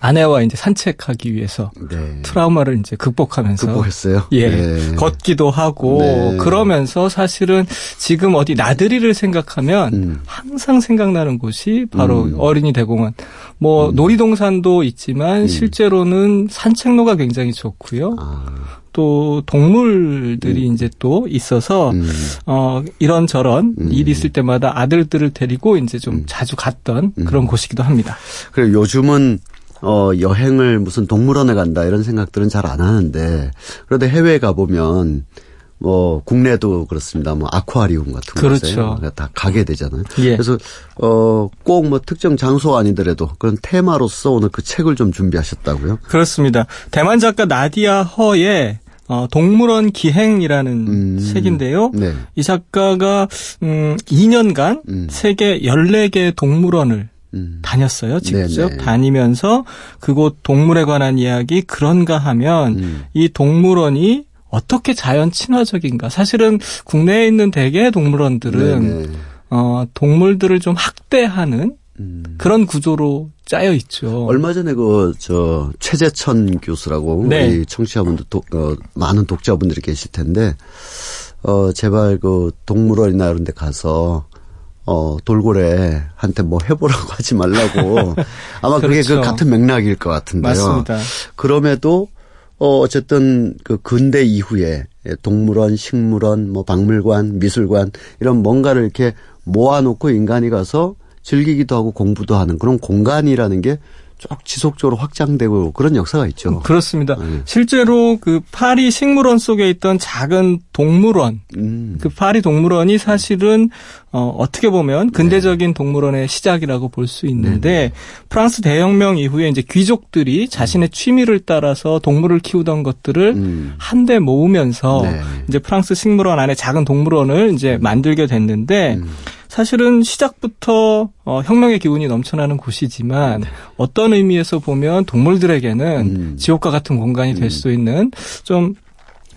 아내와 이제 산책하기 위해서 네. 트라우마를 이제 극복하면서 극복했어요. 예 네. 걷기도 하고 네. 그러면서 사실은 지금 어디 나들이를 생각하면 음. 항상 생각나는 곳이 바로 음. 어린이 대공원. 뭐 놀이동산도 있지만 실제로는 산책로가 굉장히 좋고요. 아, 또 동물들이 이제 또 있어서 음. 어 이런 저런 음. 일이 있을 때마다 아들들을 데리고 이제 좀 자주 갔던 음. 그런 곳이기도 합니다. 그리고 요즘은 어 여행을 무슨 동물원에 간다 이런 생각들은 잘 안 하는데 그런데 해외에 가 보면 뭐 국내도 그렇습니다. 뭐 아쿠아리움 같은 그렇죠. 곳에 다 가게 되잖아요. 예. 그래서 어꼭 뭐 특정 장소 아니더라도 그런 테마로서 오늘 그 책을 좀 준비하셨다고요? 그렇습니다. 대만 작가 나디아 허의 어, 동물원 기행이라는 음. 책인데요. 네. 이 작가가 음 2년간 음. 세계 14개 동물원을 음. 다녔어요. 직접 네네. 다니면서 그곳 동물에 관한 이야기 그런가 하면 음. 이 동물원이 어떻게 자연 친화적인가? 사실은 국내에 있는 대개의 동물원들은 네네. 어, 동물들을 좀 학대하는 음. 그런 구조로 짜여 있죠. 얼마 전에 그 저 최재천 교수라고 네. 우리 청취자분들 독, 어, 많은 독자분들이 계실 텐데 어 제발 그 동물원이나 이런 데 가서 어 돌고래한테 뭐 해보라고 하지 말라고 아마 그게 그렇죠. 그 같은 맥락일 것 같은데요. 맞습니다. 그럼에도 어 어쨌든 그 근대 이후에 동물원, 식물원, 뭐 박물관, 미술관 이런 뭔가를 이렇게 모아놓고 인간이 가서 즐기기도 하고 공부도 하는 그런 공간이라는 게 쭉 지속적으로 확장되고 그런 역사가 있죠. 그렇습니다. 네. 실제로 그 파리 식물원 속에 있던 작은 동물원, 음. 그 파리 동물원이 사실은 어, 어떻게 보면 네. 근대적인 동물원의 시작이라고 볼 수 있는데 프랑스 대혁명 이후에 이제 귀족들이 자신의 취미를 따라서 동물을 키우던 것들을 음. 한데 모으면서 네. 이제 프랑스 식물원 안에 작은 동물원을 이제 만들게 됐는데 음. 사실은 시작부터 어, 혁명의 기운이 넘쳐나는 곳이지만 어떤 의미에서 보면 동물들에게는 음. 지옥과 같은 공간이 될 수 있는 좀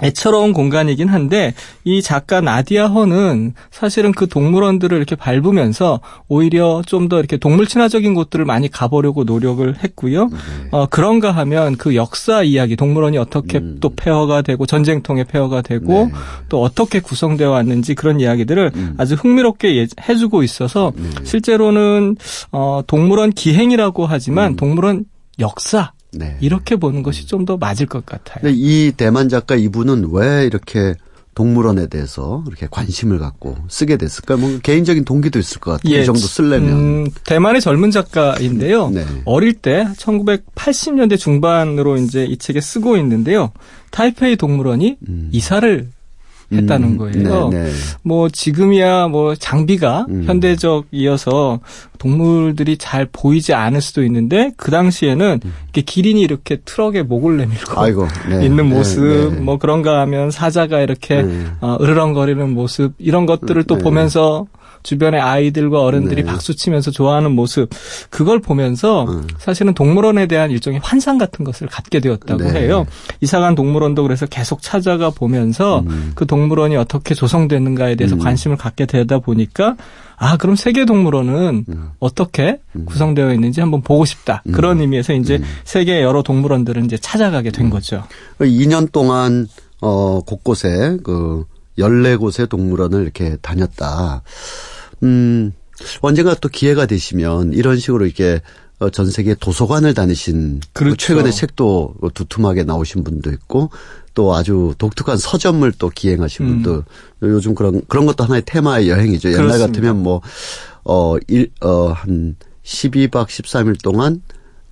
애처로운 공간이긴 한데 이 작가 나디아 허는 사실은 그 동물원들을 이렇게 밟으면서 오히려 좀 더 이렇게 동물 친화적인 곳들을 많이 가보려고 노력을 했고요. 네. 어, 그런가 하면 그 역사 이야기, 동물원이 어떻게 음. 또 폐허가 되고 전쟁통에 폐허가 되고 네. 또 어떻게 구성되어 왔는지 그런 이야기들을 음. 아주 흥미롭게 예- 해주고 있어서 네. 실제로는 어, 동물원 기행이라고 하지만 동물원 역사 음. 네. 이렇게 보는 것이 좀 더 맞을 것 같아요. 근데 이 대만 작가 이분은 왜 이렇게 동물원에 대해서 이렇게 관심을 갖고 쓰게 됐을까? 뭐 개인적인 동기도 있을 것 같아요. 이 정도 쓰려면. 음, 대만의 젊은 작가인데요. 네. 어릴 때 1980년대 중반으로 이제 이 책에 쓰고 있는데요. 타이페이 동물원이 음. 이사를 했다는 음, 거예요. 네, 네. 뭐 지금이야 뭐 장비가 음. 현대적이어서 동물들이 잘 보이지 않을 수도 있는데 그 당시에는 이렇게 기린이 이렇게 트럭에 목을 내밀고 음. 아이고, 네. 있는 네, 모습 네. 뭐 그런가 하면 사자가 이렇게 네. 어, 으르렁거리는 모습 이런 것들을 또 네. 보면서 주변의 아이들과 어른들이 네. 박수 치면서 좋아하는 모습 그걸 보면서 음. 사실은 동물원에 대한 일종의 환상 같은 것을 갖게 되었다고 네. 해요. 이사간 동물원도 그래서 계속 찾아가 보면서 음. 그 동물원이 어떻게 조성됐는가에 대해서 음. 관심을 갖게 되다 보니까 아 그럼 세계 동물원은 음. 어떻게 구성되어 있는지 한번 보고 싶다 그런 의미에서 이제 세계 여러 동물원들을 이제 찾아가게 된 거죠. 2년 동안 어 곳곳에 그 14곳의 동물원을 이렇게 다녔다. 음. 언젠가 또 기회가 되시면 이런 식으로 이렇게 어, 전 세계 도서관을 다니신 그렇죠. 최근에 책도 두툼하게 나오신 분도 있고 또 아주 독특한 서점을 또 기행하신 분도 요즘 그런 그런 것도 하나의 테마의 여행이죠. 옛날 음. 그렇습니다. 같으면 뭐, 뭐어일어한 12박 13일 동안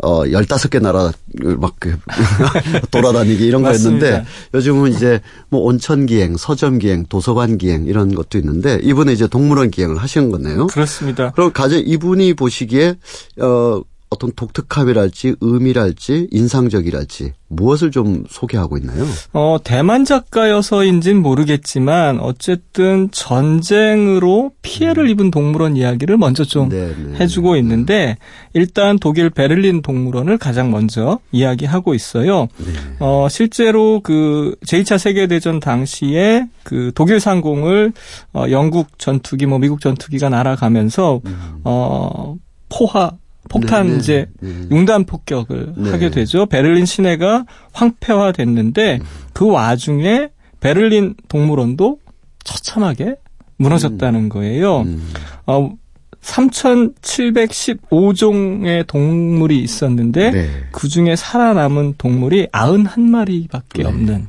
어 15개 나라 막그 돌아다니기 이런. 거였는데 요즘은 이제 뭐 온천 기행, 서점 기행, 도서관 기행 이런 것도 있는데 이분은 이제 동물원 기행을 하신 거네요. 그렇습니다. 그럼 가져 이분이 보시기에 어 어떤 독특함이랄지 의미랄지 인상적이랄지 무엇을 좀 소개하고 있나요? 어, 대만 작가여서인진 모르겠지만 어쨌든 전쟁으로 피해를 입은 동물원 이야기를 먼저 좀 네, 네. 해주고 있는데 일단 독일 베를린 동물원을 가장 먼저 이야기하고 있어요. 네. 어, 실제로 그 제2차 세계대전 당시에 그 독일 상공을 어, 영국 전투기 뭐 미국 전투기가 날아가면서 어, 포화 폭탄 네, 네, 이제 네. 융단 폭격을 네. 하게 되죠. 베를린 시내가 황폐화됐는데 그 와중에 베를린 동물원도 처참하게 무너졌다는 거예요. 음. 어, 3,715종의 동물이 있었는데 네. 그 중에 살아남은 동물이 91마리밖에 네. 없는.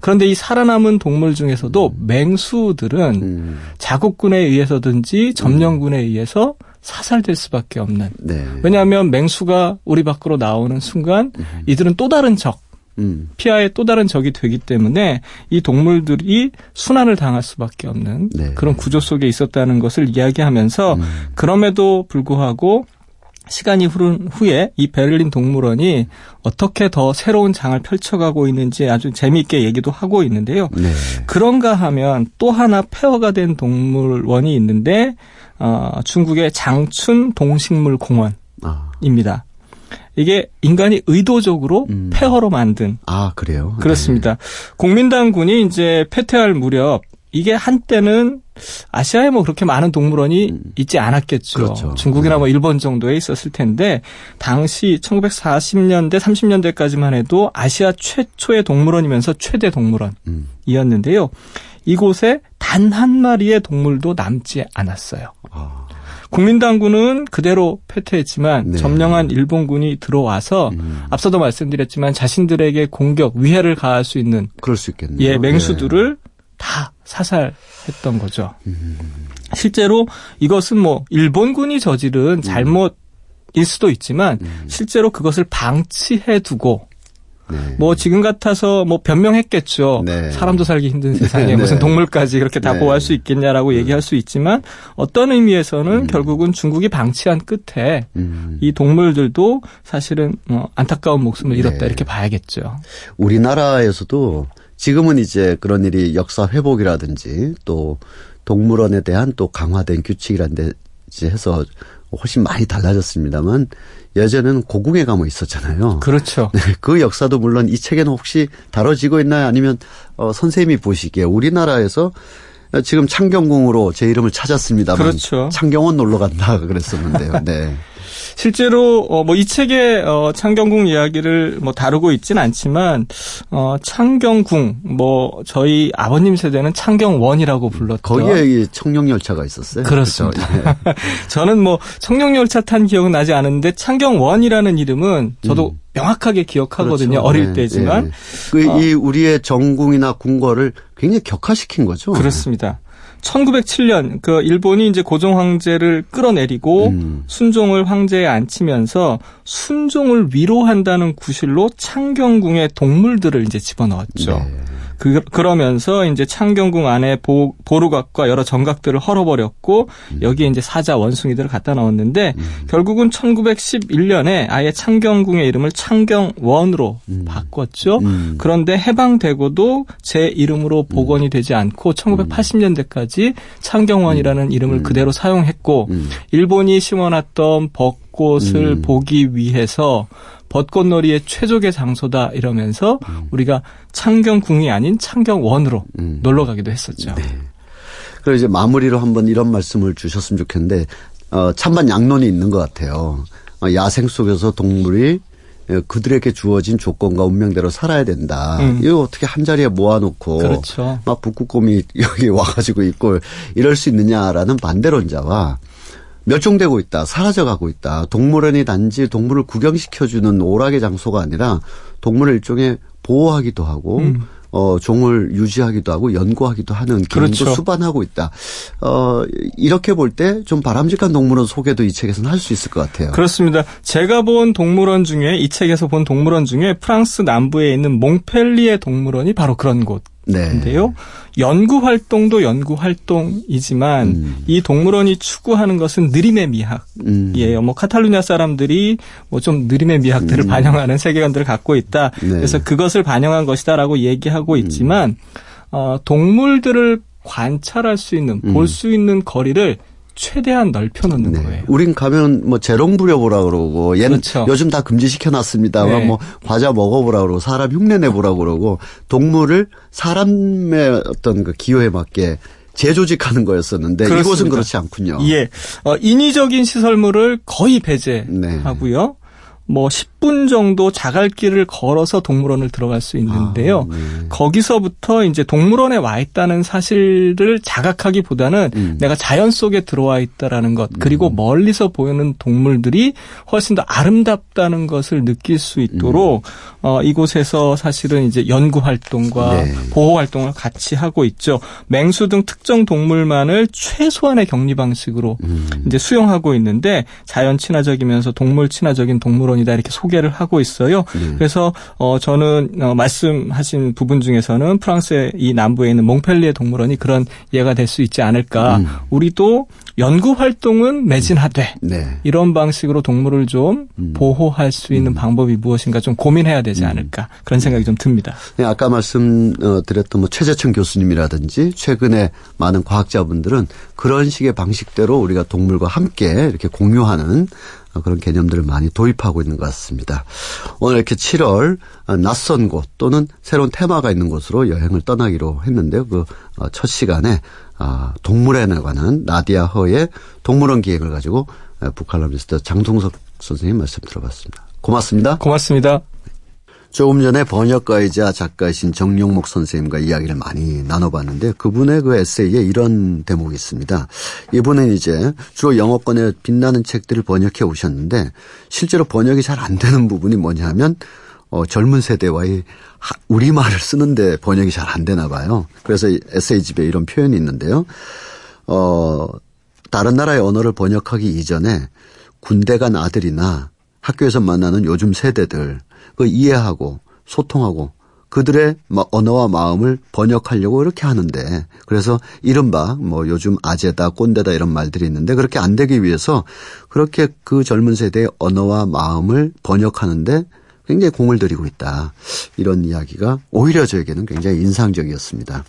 그런데 이 살아남은 동물 중에서도 맹수들은 음. 자국군에 의해서든지 점령군에 의해서 사살될 수밖에 없는. 네. 왜냐하면 맹수가 우리 밖으로 나오는 순간 이들은 또 다른 적, 음. 피하의 또 다른 적이 되기 때문에 이 동물들이 순환을 당할 수밖에 없는 네. 그런 구조 속에 있었다는 것을 이야기하면서 음. 그럼에도 불구하고 시간이 흐른 후에 이 베를린 동물원이 어떻게 더 새로운 장을 펼쳐가고 있는지 아주 재미있게 얘기도 하고 있는데요. 네. 그런가 하면 또 하나 폐허가 된 동물원이 있는데 어, 중국의 장춘 동식물 공원입니다. 아. 이게 인간이 의도적으로 음. 폐허로 만든 아, 그래요? 그렇습니다. 국민당군이 이제 패퇴할 무렵 이게 한때는 아시아에 뭐 그렇게 많은 동물원이 있지 않았겠죠. 그렇죠. 중국이나 네. 뭐 일본 정도에 있었을 텐데 당시 1940년대 30년대까지만 해도 아시아 최초의 동물원이면서 최대 동물원이었는데요. 음. 이곳에 단 한 마리의 동물도 남지 않았어요. 아. 국민당군은 그대로 패퇴했지만 네. 점령한 일본군이 들어와서 음. 앞서도 말씀드렸지만 자신들에게 공격, 위해를 가할 수 있는 그럴 수 있겠네요. 예, 맹수들을 다 사살했던 거죠. 음. 실제로 이것은 뭐 일본군이 저지른 잘못일 수도 있지만 음. 실제로 그것을 방치해 두고 네. 뭐 지금 같아서 뭐 변명했겠죠. 네. 사람도 살기 힘든 세상에 네. 무슨 동물까지 그렇게 다 네. 보호할 수 있겠냐라고 얘기할 수 있지만 어떤 의미에서는 음. 결국은 중국이 방치한 끝에 음. 이 동물들도 사실은 뭐 안타까운 목숨을 잃었다 네. 이렇게 봐야겠죠. 우리나라에서도 지금은 이제 그런 일이 역사 회복이라든지 또 동물원에 대한 또 강화된 규칙이라든지 해서 훨씬 많이 달라졌습니다만 예전에는 고궁에 가면 있었잖아요. 그렇죠. 네, 그 역사도 물론 이 책에는 혹시 다뤄지고 있나요? 아니면 어, 선생님이 보시기에 우리나라에서 지금 창경궁으로 제 이름을 찾았습니다만 그렇죠. 창경원 놀러 간다 그랬었는데요. 네. 실제로 어 뭐 이 책에 어 창경궁 이야기를 뭐 다루고 있진 않지만 어 창경궁 뭐 저희 아버님 세대는 창경원이라고 불렀던 거기에 이 청룡열차가 있었어요. 그렇습니다. 그렇죠? 예. 저는 뭐 청룡열차 탄 기억은 나지 않은데 창경원이라는 이름은 저도 명확하게 기억하거든요. 그렇죠. 어릴 네, 때지만 네. 그, 이 우리의 정궁이나 궁궐을 굉장히 격화시킨 거죠. 그렇습니다. 1907년 그 일본이 이제 고종 황제를 끌어내리고 음. 순종을 황제에 앉히면서 순종을 위로한다는 구실로 창경궁에 동물들을 이제 집어넣었죠. 네. 그, 그러면서 이제 창경궁 안에 보, 보루각과 여러 정각들을 헐어버렸고 음. 여기에 이제 사자 원숭이들을 갖다 넣었는데 결국은 1911년에 아예 창경궁의 이름을 창경원으로 바꿨죠. 음. 그런데 해방되고도 제 이름으로 복원이 되지 않고 1980년대까지 창경원이라는 이름을 그대로 사용했고 음. 일본이 심어놨던 벚꽃을 음. 보기 위해서 벚꽃놀이의 최적의 장소다 이러면서 우리가 창경궁이 아닌 창경원으로 음. 놀러 가기도 했었죠. 그리고 이제 마무리로 한번 이런 말씀을 주셨으면 좋겠는데 어, 찬반 양론이 있는 것 같아요. 어, 야생 속에서 동물이 어, 그들에게 주어진 조건과 운명대로 살아야 된다. 음. 이거 어떻게 한 자리에 모아놓고 그렇죠. 막 북극곰이 여기 와가지고 있고 이럴 수 있느냐라는 반대론자와 멸종되고 있다, 사라져가고 있다. 동물원이 단지 동물을 구경시켜주는 오락의 장소가 아니라 동물을 일종의 보호하기도 하고 음. 어, 종을 유지하기도 하고 연구하기도 하는 기능도 그렇죠. 수반하고 있다. 어, 이렇게 볼 때 좀 바람직한 동물원 소개도 이 책에서는 할 수 있을 것 같아요. 그렇습니다. 제가 본 동물원 중에 이 책에서 본 동물원 중에 프랑스 남부에 있는 몽펠리에 동물원이 바로 그런 곳. 동물원인데요. 연구 활동도 연구 활동이지만 음. 이 동물원이 추구하는 것은 느림의 미학이에요. 음. 뭐 카탈루냐 사람들이 뭐 좀 느림의 미학들을 반영하는 세계관들을 갖고 있다. 네. 음. 그래서 그것을 반영한 것이다라고 얘기하고 있지만 어, 동물들을 관찰할 수 있는 볼 수 있는 거리를 최대한 넓혀놓는 음. 네. 거예요. 우린 가면 뭐 재롱 부려보라 그러고 얘는 그렇죠. 요즘 다 금지시켜놨습니다. 네. 뭐 과자 먹어보라 그러고 사람 흉내 내보라 그러고 동물을 사람의 어떤 그 기호에 맞게 재조직하는 거였었는데 이곳은 그렇습니다. 그렇지 않군요. 예, 어, 인위적인 시설물을 거의 배제하고요. 뭐10 분 정도 자갈길을 걸어서 동물원을 들어갈 수 있는데요. 아, 네. 거기서부터 이제 동물원에 와 있다는 사실을 자각하기보다는 음. 내가 자연 속에 들어와 있다라는 것 그리고 멀리서 보이는 동물들이 훨씬 더 아름답다는 것을 느낄 수 있도록 어, 이곳에서 사실은 이제 연구 활동과 네. 보호 활동을 같이 하고 있죠. 맹수 등 특정 동물만을 최소한의 격리 방식으로 음. 이제 수용하고 있는데 자연 친화적이면서 동물 친화적인 동물원이다 이렇게 소개 를 하고 있어요. 네. 그래서 어 저는 어, 말씀하신 부분 중에서는 프랑스의 이 남부에 있는 몽펠리에 동물원이 그런 예가 될 수 있지 않을까. 음. 우리도 연구 활동은 매진하되 네. 이런 방식으로 동물을 좀 음. 보호할 수 있는 방법이 무엇인가 좀 고민해야 되지 않을까 그런 생각이 좀 듭니다. 네, 아까 말씀드렸던 뭐 최재천 교수님이라든지 최근에 많은 과학자분들은 그런 식의 방식대로 우리가 동물과 함께 이렇게 공유하는 어, 그런 개념들을 많이 도입하고 있는 것 같습니다. 오늘 이렇게 7월 어, 낯선 곳 또는 새로운 테마가 있는 곳으로 여행을 떠나기로 했는데요. 그 첫 시간에 아, 동물에 관한 나디아 허의 동물원 기획을 가지고 어, 북칼럼니스트 장동석 선생님 말씀 들어봤습니다. 고맙습니다. 고맙습니다. 조금 전에 번역가이자 작가이신 정용목 선생님과 이야기를 많이 나눠봤는데 그분의 그 에세이에 이런 대목이 있습니다. 이분은 이제 주로 영어권에 빛나는 책들을 번역해 오셨는데 실제로 번역이 잘 안 되는 부분이 뭐냐면 어, 젊은 세대와의 하- 우리말을 쓰는데 번역이 잘 안 되나 봐요. 그래서 이 에세이집에 이런 표현이 있는데요. 어, 다른 나라의 언어를 번역하기 이전에 군대 간 아들이나 학교에서 만나는 요즘 세대들 그 이해하고 소통하고 그들의 마- 언어와 마음을 번역하려고 이렇게 하는데 그래서 이른바 뭐 요즘 아재다 꼰대다 이런 말들이 있는데 그렇게 안 되기 위해서 그렇게 그 젊은 세대의 언어와 마음을 번역하는데 굉장히 공을 들이고 있다. 이런 이야기가 오히려 저에게는 굉장히 인상적이었습니다.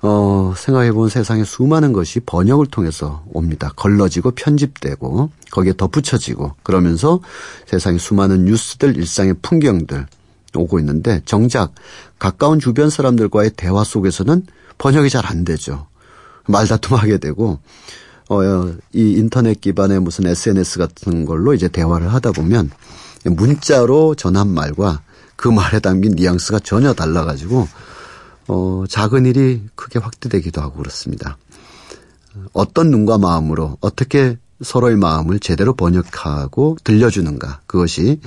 어, 생각해보면 세상에 수많은 것이 번역을 통해서 옵니다. 걸러지고 편집되고 거기에 덧붙여지고 그러면서 세상에 수많은 뉴스들, 일상의 풍경들 오고 있는데 정작 가까운 주변 사람들과의 대화 속에서는 번역이 잘 안 되죠. 말다툼하게 되고 어, 이 인터넷 기반의 무슨 SNS 같은 걸로 이제 대화를 하다 보면 문자로 전한 말과 그 말에 담긴 뉘앙스가 전혀 달라가지고 어, 작은 일이 크게 확대되기도 하고 그렇습니다. 어떤 눈과 마음으로 어떻게 서로의 마음을 제대로 번역하고 들려주는가 그것이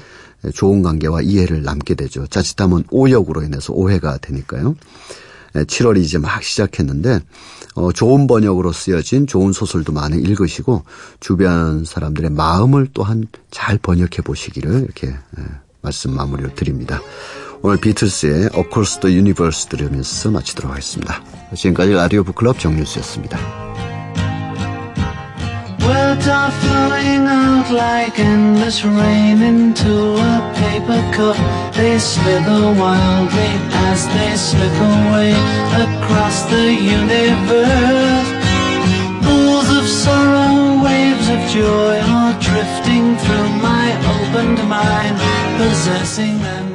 좋은 관계와 이해를 남게 되죠. 자칫하면 오역으로 인해서 오해가 되니까요. 7월이 이제 막 시작했는데 어, 좋은 번역으로 쓰여진 좋은 소설도 많이 읽으시고 주변 사람들의 마음을 또한 잘 번역해 보시기를 이렇게 예, 말씀 마무리를 드립니다. 오늘 비틀스의 Across the Universe 들으면서 마치도록 하겠습니다. 지금까지 라디오 북클럽 정뉴스였습니다. Words are flowing out like endless rain into a paper cup. They slither wildly as they slip away across the universe. Pools of sorrow, waves of joy are drifting through my opened mind, possessing and